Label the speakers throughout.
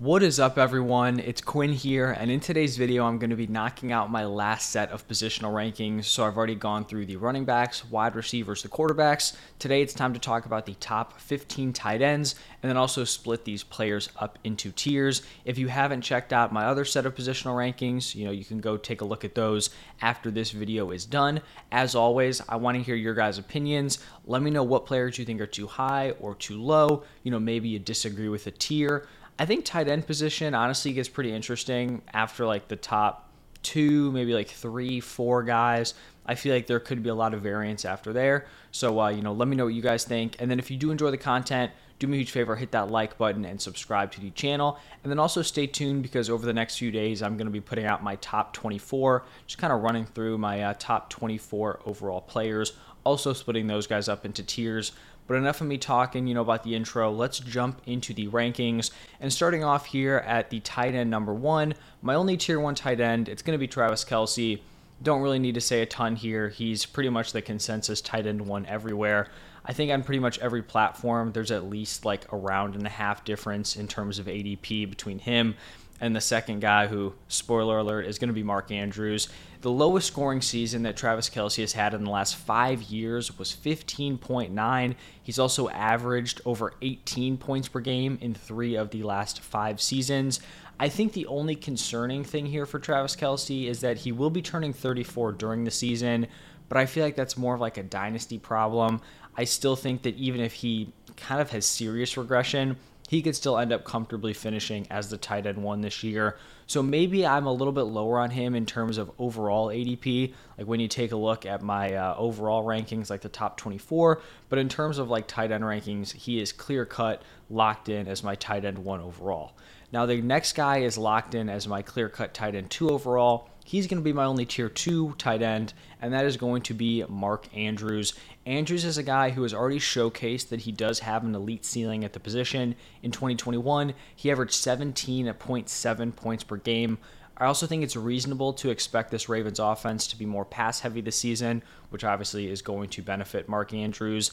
Speaker 1: What is up, everyone? It's Quinn here, and in today's video, I'm going to be knocking out my last set of positional rankings. So, I've already gone through the running backs, wide receivers, the quarterbacks. Today, it's time to talk about the top 15 tight ends and then also split these players up into tiers. If you haven't checked out my other set of positional rankings, you know, you can go take a look at those after this video is done. As always, I want to hear your guys' opinions. Let me know what players you think are too high or too low. You know, maybe you disagree with a tier. I think tight end position honestly gets pretty interesting after like the top two, maybe like three, four guys. I feel like there could be a lot of variance after there. So, uh, you know, let me know what you guys think. And then if you do enjoy the content, do me a huge favor, hit that like button and subscribe to the channel. And then also stay tuned because over the next few days, I'm going to be putting out my top 24, just kind of running through my uh, top 24 overall players, also splitting those guys up into tiers. But enough of me talking, you know, about the intro. Let's jump into the rankings. And starting off here at the tight end number one, my only tier one tight end, it's going to be Travis Kelce. Don't really need to say a ton here. He's pretty much the consensus tight end one everywhere. I think on pretty much every platform, there's at least like a round and a half difference in terms of ADP between him and the second guy, who, spoiler alert, is going to be Mark Andrews. The lowest scoring season that Travis Kelce has had in the last five years was 15.9. He's also averaged over 18 points per game in three of the last five seasons. I think the only concerning thing here for Travis Kelce is that he will be turning 34 during the season, but I feel like that's more of like a dynasty problem. I still think that even if he kind of has serious regression, he could still end up comfortably finishing as the tight end one this year. So maybe I'm a little bit lower on him in terms of overall ADP. Like when you take a look at my uh, overall rankings, like the top 24, but in terms of like tight end rankings, he is clear cut, locked in as my tight end one overall. Now the next guy is locked in as my clear cut tight end two overall. He's going to be my only tier two tight end, and that is going to be Mark Andrews. Andrews is a guy who has already showcased that he does have an elite ceiling at the position. In 2021, he averaged 17.7 points per game. I also think it's reasonable to expect this Ravens offense to be more pass heavy this season, which obviously is going to benefit Mark Andrews.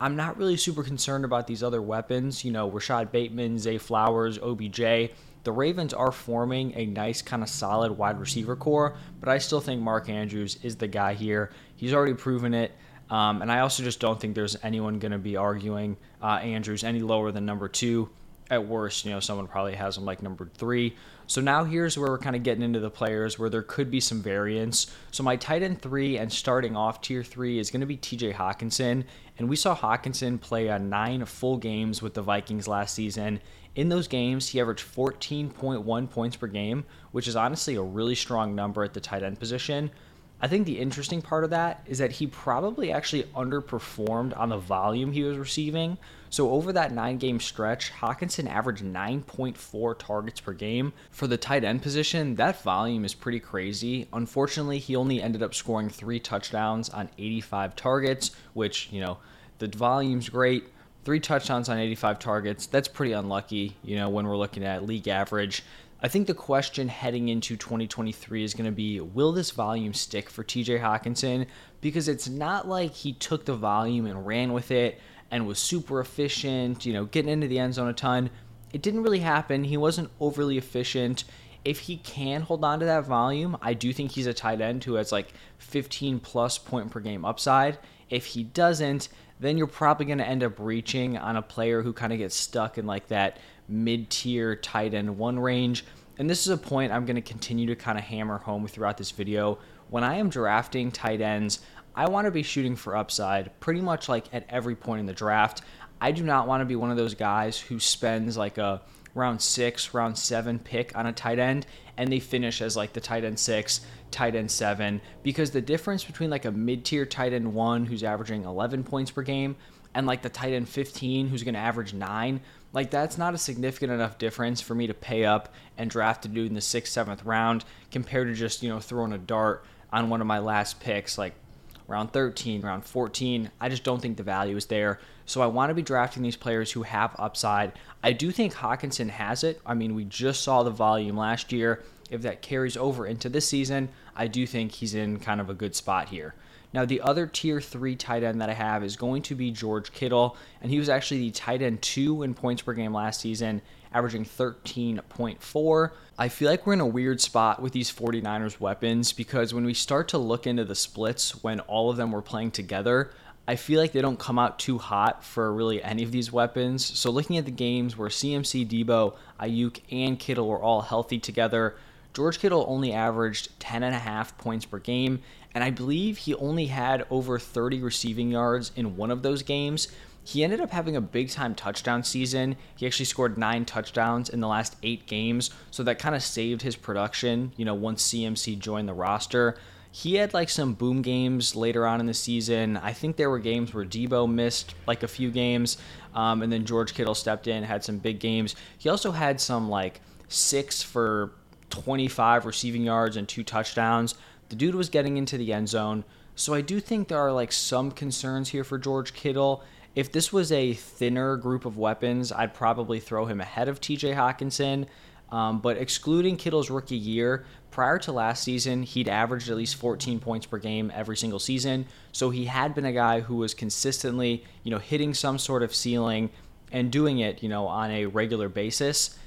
Speaker 1: I'm not really super concerned about these other weapons. You know, Rashod Bateman, Zay Flowers, OBJ the Ravens are forming a nice kind of solid wide receiver corps, but I still think Mark Andrews is the guy here. He's already proven it. Um, and I also just don't think there's anyone going to be arguing uh, Andrews any lower than number two. At worst, you know, someone probably has him like number three. So now here's where we're kind of getting into the players where there could be some variance. So my tight end three and starting off tier three is going to be TJ Hockenson. And we saw Hockenson play uh, nine full games with the Vikings last season. In those games, he averaged 14.1 points per game, which is honestly a really strong number at the tight end position. I think the interesting part of that is that he probably actually underperformed on the volume he was receiving. So over that nine game stretch, Hockenson averaged 9.4 targets per game. For the tight end position, that volume is pretty crazy. Unfortunately, he only ended up scoring three touchdowns on 85 targets, which, you know, the volume's great. Three touchdowns on 85 targets, that's pretty unlucky, you know, when we're looking at league average. I think the question heading into 2023 is going to be will this volume stick for TJ Hockenson? Because it's not like he took the volume and ran with it and was super efficient, you know, getting into the end zone a ton. It didn't really happen. He wasn't overly efficient. If he can hold on to that volume, I do think he's a tight end who has like 15 plus point per game upside. If he doesn't, then you're probably going to end up reaching on a player who kind of gets stuck in like that mid tier tight end one range. And this is a point I'm going to continue to kind of hammer home throughout this video. When I am drafting tight ends, I want to be shooting for upside pretty much like at every point in the draft. I do not want to be one of those guys who spends like a round six, round seven pick on a tight end and they finish as like the tight end six, tight end seven, because the difference between like a mid tier tight end one who's averaging 11 points per game and like the tight end 15 who's going to average nine, like that's not a significant enough difference for me to pay up and draft a dude in the sixth, seventh round compared to just, you know, throwing a dart on one of my last picks. Like round 13, round 14. I just don't think the value is there. So I want to be drafting these players who have upside. I do think Hockenson has it. I mean, we just saw the volume last year. If that carries over into this season, I do think he's in kind of a good spot here. Now, the other tier three tight end that I have is going to be George Kittle, and he was actually the tight end two in points per game last season, averaging 13.4. I feel like we're in a weird spot with these 49ers weapons because when we start to look into the splits when all of them were playing together, I feel like they don't come out too hot for really any of these weapons. So looking at the games where CMC, Deebo, Aiyuk, and Kittle were all healthy together, George Kittle only averaged 10.5 points per game, and I believe he only had over 30 receiving yards in one of those games. He ended up having a big time touchdown season. He actually scored nine touchdowns in the last eight games, so that kind of saved his production, you know, once CMC joined the roster he had like some boom games later on in the season. I think there were games where Deebo missed like a few games, um, and then George Kittle stepped in, had some big games. He also had some like six for 25 receiving yards and two touchdowns. The dude was getting into the end zone. So I do think there are like some concerns here for George Kittle. If this was a thinner group of weapons, I'd probably throw him ahead of TJ Hockenson. Um, but excluding Kittle's rookie year, prior to last season, he'd averaged at least 14 points per game every single season. So he had been a guy who was consistently, you know, hitting some sort of ceiling and doing it, you know, on a regular basis.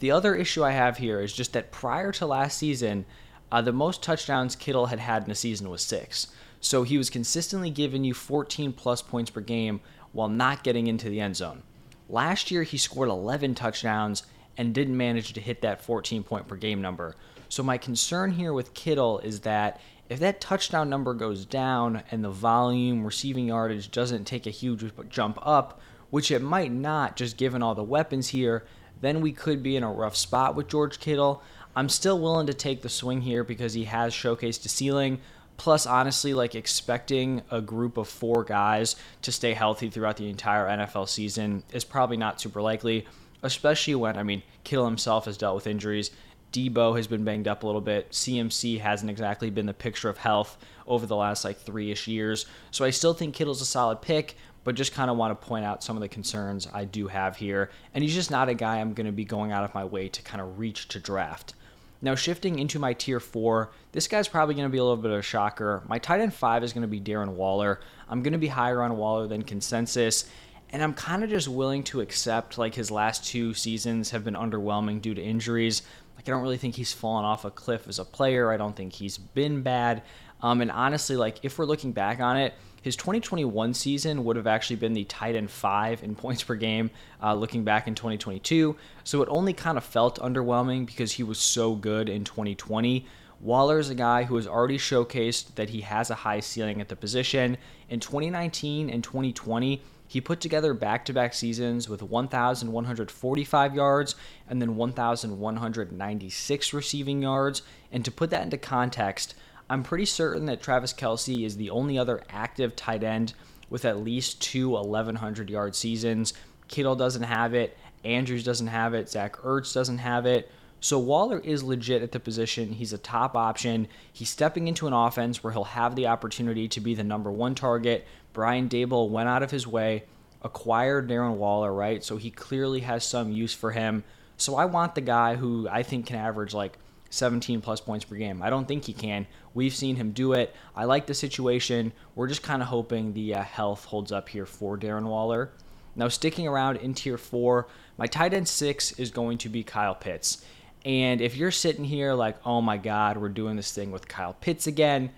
Speaker 1: The other issue I have here is just that prior to last season, uh, the most touchdowns Kittle had had in a season was six. So he was consistently giving you 14 plus points per game while not getting into the end zone. Last year, he scored 11 touchdowns and didn't manage to hit that 14 point per game number. So my concern here with Kittle is that if that touchdown number goes down and the volume receiving yardage doesn't take a huge jump up, which it might not just given all the weapons here, then we could be in a rough spot with George Kittle. I'm still willing to take the swing here because he has showcased a ceiling. Plus, honestly, like expecting a group of four guys to stay healthy throughout the entire NFL season is probably not super likely especially when, I mean, Kittle himself has dealt with injuries. Deebo has been banged up a little bit. CMC hasn't exactly been the picture of health over the last like three ish years. So I still think Kittle's a solid pick, but just kind of want to point out some of the concerns I do have here. And he's just not a guy I'm going to be going out of my way to kind of reach to draft. Now, shifting into my tier four, this guy's probably going to be a little bit of a shocker. My tight end five is going to be Darren Waller. I'm going to be higher on Waller than consensus and I'm kind of just willing to accept like his last two seasons have been underwhelming due to injuries. Like I don't really think he's fallen off a cliff as a player. I don't think he's been bad. Um, and honestly, like if we're looking back on it, his 2021 season would have actually been the tight end five in points per game. Uh, looking back in 2022, so it only kind of felt underwhelming because he was so good in 2020. Waller is a guy who has already showcased that he has a high ceiling at the position. In 2019 and 2020, he put together back to back seasons with 1,145 yards and then 1,196 receiving yards. And to put that into context, I'm pretty certain that Travis Kelce is the only other active tight end with at least two 1,100 yard seasons. Kittle doesn't have it. Andrews doesn't have it. Zach Ertz doesn't have it. So Waller is legit at the position. He's a top option. He's stepping into an offense where he'll have the opportunity to be the number one target. Brian Daboll went out of his way, acquired Darren Waller, right? So he clearly has some use for him. So I want the guy who I think can average like 17 plus points per game. I don't think he can. We've seen him do it. I like the situation. We're just kind of hoping the uh, health holds up here for Darren Waller. Now, sticking around in tier four, my tight end six is going to be Kyle Pitts. And if you're sitting here like, oh my God, we're doing this thing with Kyle Pitts again,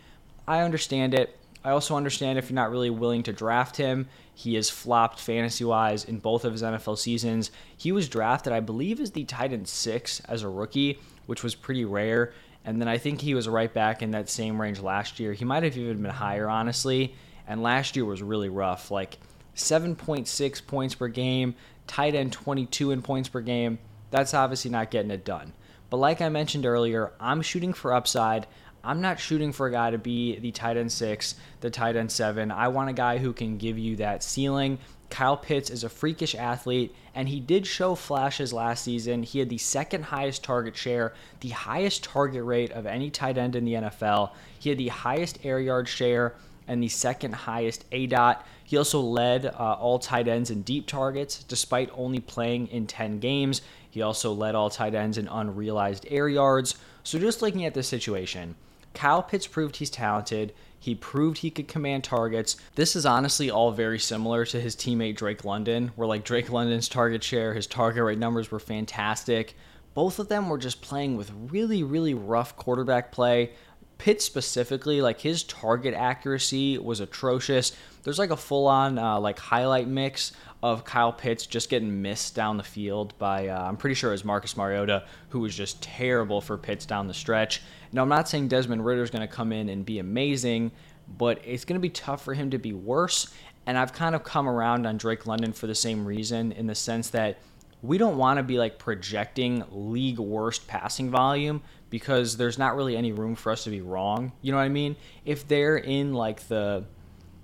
Speaker 1: I understand it. I also understand if you're not really willing to draft him. He has flopped fantasy wise in both of his NFL seasons. He was drafted, I believe, as the tight end six as a rookie, which was pretty rare. And then I think he was right back in that same range last year. He might have even been higher, honestly. And last year was really rough. Like 7.6 points per game, tight end 22 in points per game. That's obviously not getting it done. But like I mentioned earlier, I'm shooting for upside. I'm not shooting for a guy to be the tight end six, the tight end seven. I want a guy who can give you that ceiling. Kyle Pitts is a freakish athlete, and he did show flashes last season. He had the second highest target share, the highest target rate of any tight end in the NFL. He had the highest air yard share and the second highest A dot. He also led uh, all tight ends in deep targets, despite only playing in 10 games. He also led all tight ends in unrealized air yards. So just looking at this situation, Kyle Pitts proved he's talented. He proved he could command targets. This is honestly all very similar to his teammate Drake London, where like Drake London's target share, his target rate numbers were fantastic. Both of them were just playing with really, really rough quarterback play. Pitt specifically, like his target accuracy was atrocious. There's like a full on uh, like highlight mix of Kyle Pitts just getting missed down the field by, uh, I'm pretty sure it was Marcus Mariota, who was just terrible for Pitts down the stretch. Now, I'm not saying Desmond Ridder is going to come in and be amazing, but it's going to be tough for him to be worse. And I've kind of come around on Drake London for the same reason, in the sense that we don't want to be like projecting league worst passing volume because there's not really any room for us to be wrong. You know what I mean? If they're in like the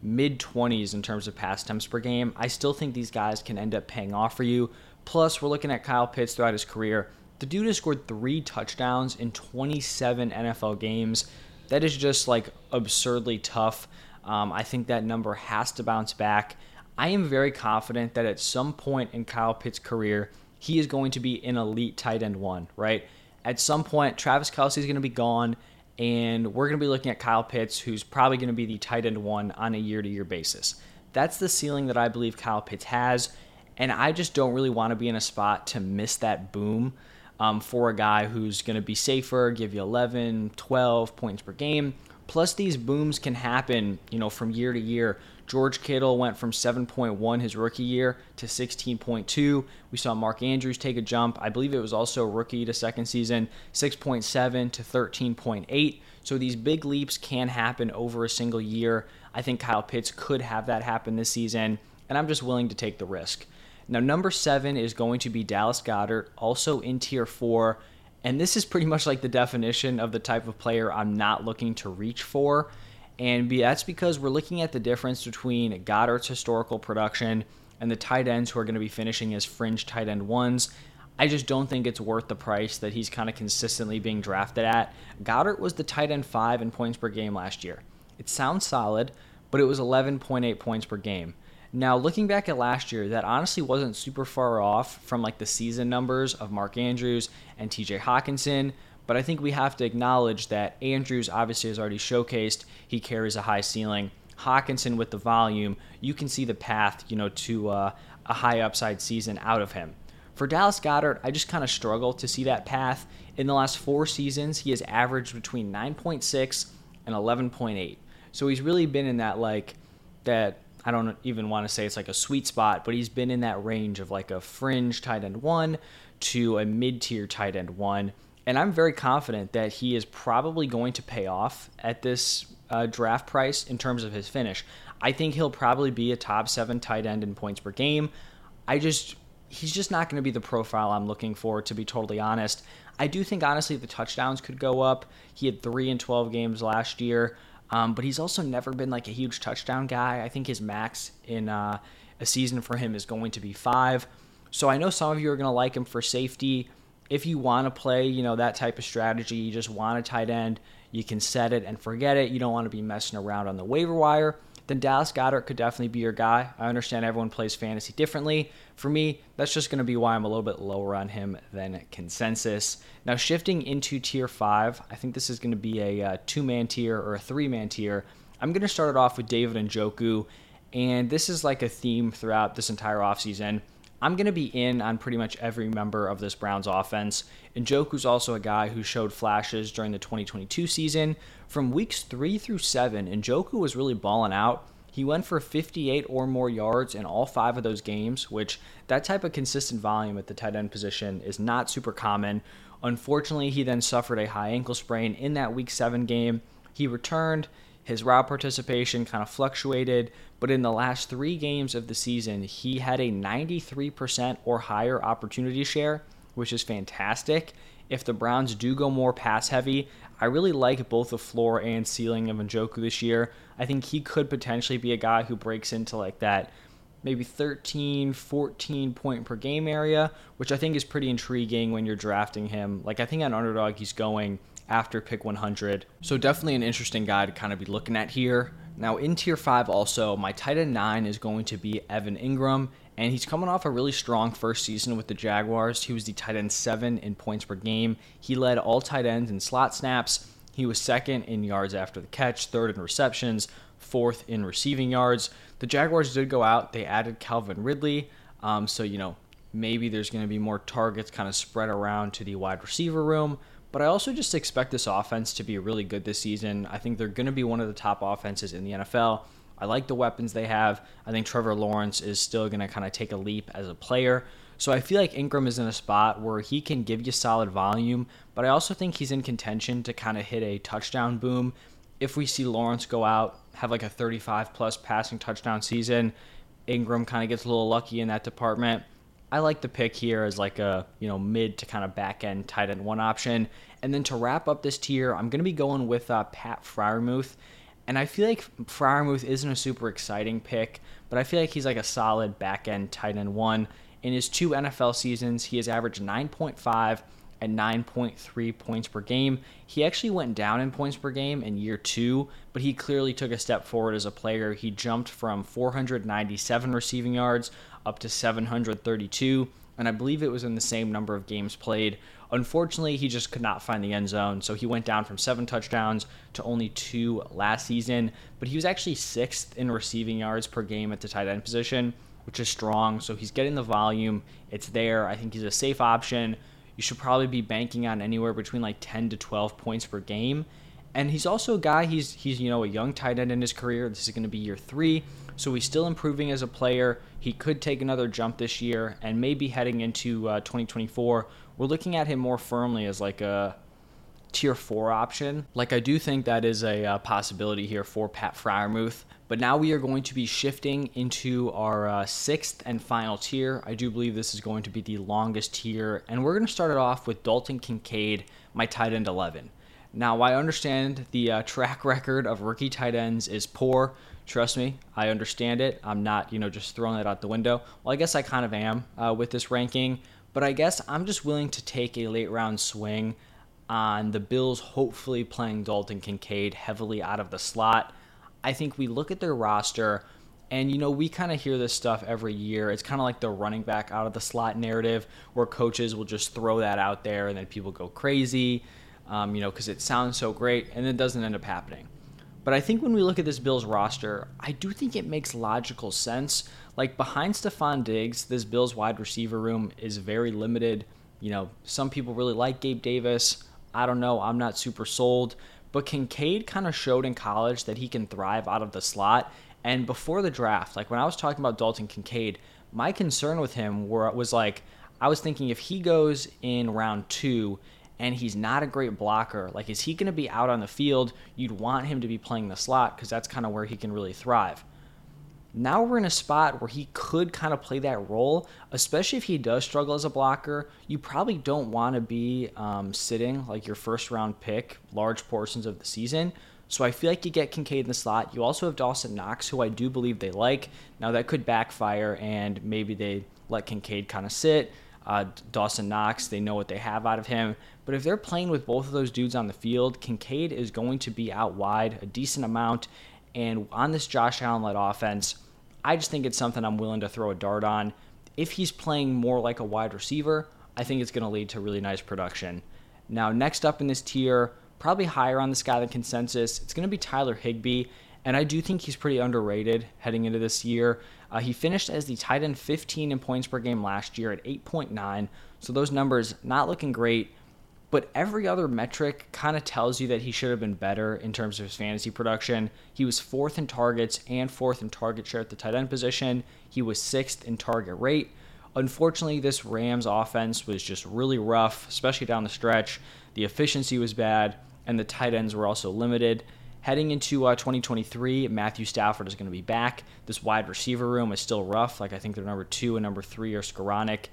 Speaker 1: mid 20s in terms of pass attempts per game, I still think these guys can end up paying off for you. Plus, we're looking at Kyle Pitts throughout his career. The dude has scored three touchdowns in 27 NFL games. That is just like absurdly tough. Um, I think that number has to bounce back. I am very confident that at some point in Kyle Pitts' career, he is going to be an elite tight end one, right? At some point, Travis Kelce is going to be gone and we're going to be looking at Kyle Pitts, who's probably going to be the tight end one on a year to year basis. That's the ceiling that I believe Kyle Pitts has, and I just don't really want to be in a spot to miss that boom um, for a guy who's going to be safer, give you 11, 12 points per game. Plus, these booms can happen, you know, from year to year. George Kittle went from 7.1 his rookie year to 16.2. We saw Mark Andrews take a jump. I believe it was also rookie to second season, 6.7 to 13.8. So these big leaps can happen over a single year. I think Kyle Pitts could have that happen this season, and I'm just willing to take the risk. Now, number seven is going to be Dallas Goedert, also in tier four. And this is pretty much like the definition of the type of player I'm not looking to reach for. And that's because we're looking at the difference between Goedert's historical production and the tight ends who are going to be finishing as fringe tight end ones. I just don't think it's worth the price that he's kind of consistently being drafted at. Goedert was the tight end five in points per game last year. It sounds solid, but it was 11.8 points per game. Now, looking back at last year, that honestly wasn't super far off from like the season numbers of Mark Andrews and TJ Hockenson, but I think we have to acknowledge that Andrews obviously has already showcased he carries a high ceiling. Hockenson with the volume, you can see the path, you know, to uh, a high upside season out of him. For Dallas Goedert, I just kind of struggle to see that path. In the last four seasons, he has averaged between 9.6 and 11.8. So he's really been in that like that I don't even want to say it's like a sweet spot, but he's been in that range of like a fringe tight end one to a mid tier tight end one. And I'm very confident that he is probably going to pay off at this uh, draft price in terms of his finish. I think he'll probably be a top seven tight end in points per game. I just, he's just not going to be the profile I'm looking for, to be totally honest. I do think, honestly, the touchdowns could go up. He had three in 12 games last year, um, but he's also never been like a huge touchdown guy. I think his max in uh, a season for him is going to be five. So I know some of you are going to like him for safety if you want to play, you know, that type of strategy, you just want a tight end, you can set it and forget it. You don't want to be messing around on the waiver wire. Then Dallas Goedert could definitely be your guy. I understand everyone plays fantasy differently. For me, that's just going to be why I'm a little bit lower on him than consensus. Now, shifting into tier five, I think this is going to be a uh, two man tier or a three man tier. I'm going to start it off with David Njoku, and this is like a theme throughout this entire offseason. I'm going to be in on pretty much every member of this Browns offense. Njoku's also a guy who showed flashes during the 2022 season. From weeks three through seven, Njoku was really balling out. He went for 58 or more yards in all five of those games, which that type of consistent volume at the tight end position is not super common. Unfortunately, he then suffered a high ankle sprain in that week seven game. He returned. His route participation kind of fluctuated, but in the last three games of the season, he had a 93% or higher opportunity share, which is fantastic. If the Browns do go more pass heavy, I really like both the floor and ceiling of Njoku this year. I think he could potentially be a guy who breaks into like that maybe 13, 14 point per game area, which I think is pretty intriguing when you're drafting him. Like, I think on underdog, he's going after pick 100. So definitely an interesting guy to kind of be looking at here. Now in tier 5 also, my tight end 9 is going to be Evan Engram, and he's coming off a really strong first season with the Jaguars. He was the tight end 7 in points per game. He led all tight ends in slot snaps. He was second in yards after the catch, third in receptions, fourth in receiving yards. The Jaguars did go out. They added Calvin Ridley. Um, so, you know, maybe there's going to be more targets kind of spread around to the wide receiver room. But I also just expect this offense to be really good this season. I think they're going to be one of the top offenses in the NFL. I like the weapons they have. I think Trevor Lawrence is still going to kind of take a leap as a player. So I feel like Engram is in a spot where he can give you solid volume, but I also think he's in contention to kind of hit a touchdown boom. If we see Lawrence go out, have like a 35 plus passing touchdown season, Engram kind of gets a little lucky in that department. I like the pick here as like a you know mid to kind of back end tight end one option. And then to wrap up this tier, I'm going to be going with uh, Pat Freiermuth. And I feel like Freiermuth isn't a super exciting pick, but I feel like he's like a solid back end tight end one. In his two NFL seasons, he has averaged 9.5 and 9.3 points per game. He actually went down in points per game in year two, but he clearly took a step forward as a player. He jumped from 497 receiving yards up to 732, and I believe it was in the same number of games played. Unfortunately, he just could not find the end zone, so he went down from seven touchdowns to only two last season. But he was actually sixth in receiving yards per game at the tight end position which is strong. So he's getting the volume. It's there. I think he's a safe option. You should probably be banking on anywhere between like 10 to 12 points per game. And he's also a guy. He's he's you know a young tight end in his career. This is going to be year three, so he's still improving as a player. He could take another jump this year, and maybe heading into uh, 2024, we're looking at him more firmly as like a tier four option. Like I do think that is a uh, possibility here for Pat Freiermuth. But now we are going to be shifting into our uh, sixth and final tier. I do believe this is going to be the longest tier, and we're going to start it off with Dalton Kincaid, my tight end 11. Now, I understand the uh, track record of rookie tight ends is poor. Trust me, I understand it. I'm not, you know, just throwing it out the window. Well, I guess I kind of am uh, with this ranking, but I guess I'm just willing to take a late round swing on the Bills hopefully playing Dalton Kincaid heavily out of the slot. I think we look at their roster and you know, we kind of hear this stuff every year. It's kind of like the running back out of the slot narrative, where coaches will just throw that out there, and then people go crazy, um, you know, because it sounds so great, and it doesn't end up happening. But I think when we look at this Bills roster, I do think it makes logical sense. Like behind Stefon Diggs, this Bills wide receiver room is very limited. You know, some people really like Gabe Davis. I don't know. I'm not super sold. But Kincaid kind of showed in college that he can thrive out of the slot. And before the draft, like when I was talking about Dalton Kincaid, my concern with him were, was like, I was thinking if he goes in round two and he's not a great blocker, like, is he going to be out on the field? You'd want him to be playing the slot because that's kind of where he can really thrive. Now we're in a spot where he could kind of play that role, especially if he does struggle as a blocker. You probably don't want to be um, sitting like your first round pick large portions of the season. So I feel like you get Kincaid in the slot. You also have Dawson Knox, who I do believe they like. Now that could backfire, and maybe they let Kincaid kind of sit. Uh, Dawson Knox, they know what they have out of him. But if they're playing with both of those dudes on the field, Kincaid is going to be out wide a decent amount. And on this Josh Allen led offense, I just think it's something I'm willing to throw a dart on. If he's playing more like a wide receiver, I think it's going to lead to really nice production. Now, next up in this tier, probably higher on this guy than consensus, it's going to be Tyler Higbee. And I do think he's pretty underrated heading into this year. Uh, he finished as the tight end 15 in points per game last year at 8.9. So those numbers not looking great but every other metric kind of tells you that he should have been better in terms of his fantasy production. He was fourth in targets and fourth in target share at the tight end position. He was sixth in target rate. Unfortunately, this Rams offense was just really rough, especially down the stretch. The efficiency was bad, and the tight ends were also limited. Heading into uh, 2023, Matthew Stafford is going to be back. This wide receiver room is still rough. Like I think their number two and number three are Skowronek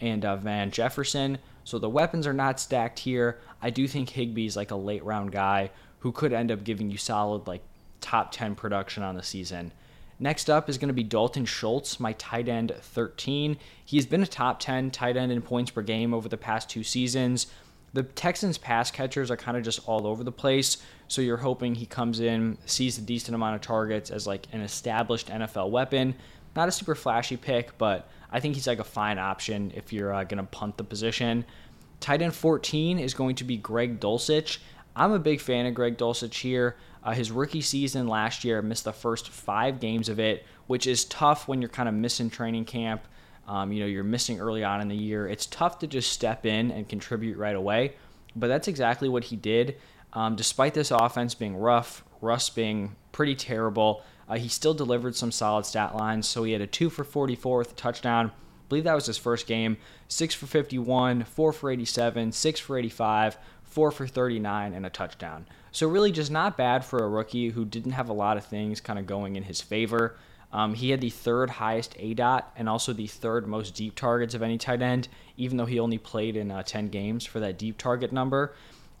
Speaker 1: and uh, Van Jefferson. So the weapons are not stacked here. I do think Higbee's like a late round guy who could end up giving you solid like top 10 production on the season. Next up is going to be Dalton Schultz, my tight end 13. He's been a top 10 tight end in points per game over the past two seasons. The Texans pass catchers are kind of just all over the place, so you're hoping he comes in, sees a decent amount of targets as like an established NFL weapon. Not a super flashy pick, but I think he's like a fine option if you're uh, going to punt the position. Tight end 14 is going to be Greg Dulcich. I'm a big fan of Greg Dulcich here. Uh, his rookie season last year missed the first five games of it, which is tough when you're kind of missing training camp. Um, you know, you're missing early on in the year. It's tough to just step in and contribute right away, but that's exactly what he did. Um, despite this offense being rough, Russ being pretty terrible, uh, he still delivered some solid stat lines. So he had a 2 for 44 with a touchdown. I believe that was his first game. 6 for 51, 4 for 87, 6 for 85, 4 for 39, and a touchdown. So really just not bad for a rookie who didn't have a lot of things kind of going in his favor. Um, he had the third highest A dot and also the third most deep targets of any tight end, even though he only played in uh, 10 games for that deep target number.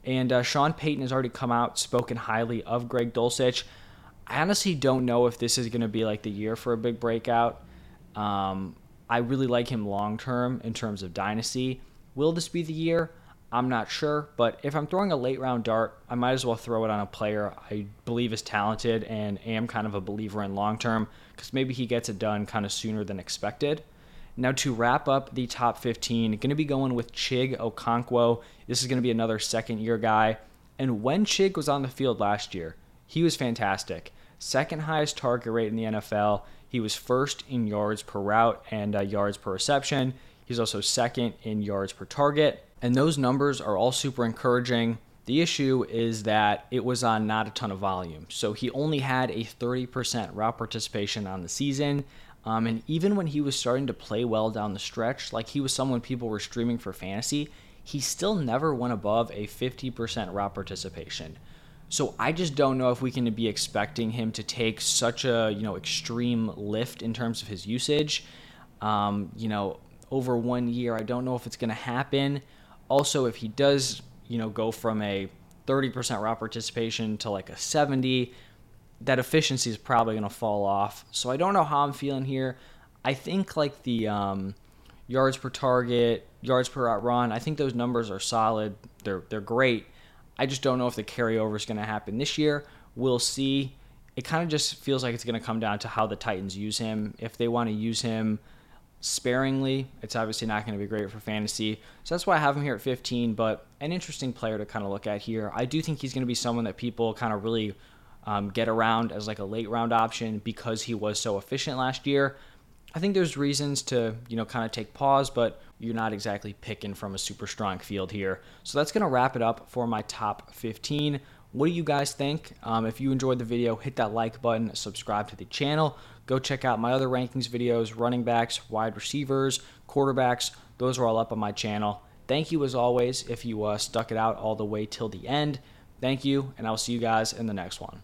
Speaker 1: And uh, Sean Payton has already come out, spoken highly of Greg Dulcich. I honestly don't know if this is going to be like the year for a big breakout. Um, I really like him long term in terms of dynasty. Will this be the year? I'm not sure, but if I'm throwing a late round dart, I might as well throw it on a player I believe is talented and am kind of a believer in long term because maybe he gets it done kind of sooner than expected. Now, to wrap up the top 15, going to be going with Chig Okonkwo. This is going to be another second year guy. And when Chig was on the field last year, he was fantastic. Second highest target rate in the NFL. He was first in yards per route and uh, yards per reception. He's also second in yards per target. And those numbers are all super encouraging. The issue is that it was on not a ton of volume. So he only had a 30% route participation on the season. Um, and even when he was starting to play well down the stretch, like he was someone people were streaming for fantasy, he still never went above a 50% route participation. So I just don't know if we can be expecting him to take such a you know extreme lift in terms of his usage. Um, you know, over one year, I don't know if it's going to happen. Also, if he does, you know, go from a 30% route participation to like a 70, that efficiency is probably going to fall off. So I don't know how I'm feeling here. I think like the um, yards per target, yards per route run, I think those numbers are solid. They're they're great. I just don't know if the carryover is going to happen this year. We'll see. It kind of just feels like it's going to come down to how the Titans use him. If they want to use him sparingly, it's obviously not going to be great for fantasy. So that's why I have him here at 15, but an interesting player to kind of look at here. I do think he's going to be someone that people kind of really um, get around as like a late round option because he was so efficient last year. I think there's reasons to, you know, kind of take pause, but you're not exactly picking from a super strong field here. So that's going to wrap it up for my top 15. What do you guys think? Um, if you enjoyed the video, hit that like button, subscribe to the channel. Go check out my other rankings videos, running backs, wide receivers, quarterbacks. Those are all up on my channel. Thank you as always if you uh, stuck it out all the way till the end. Thank you, and I'll see you guys in the next one.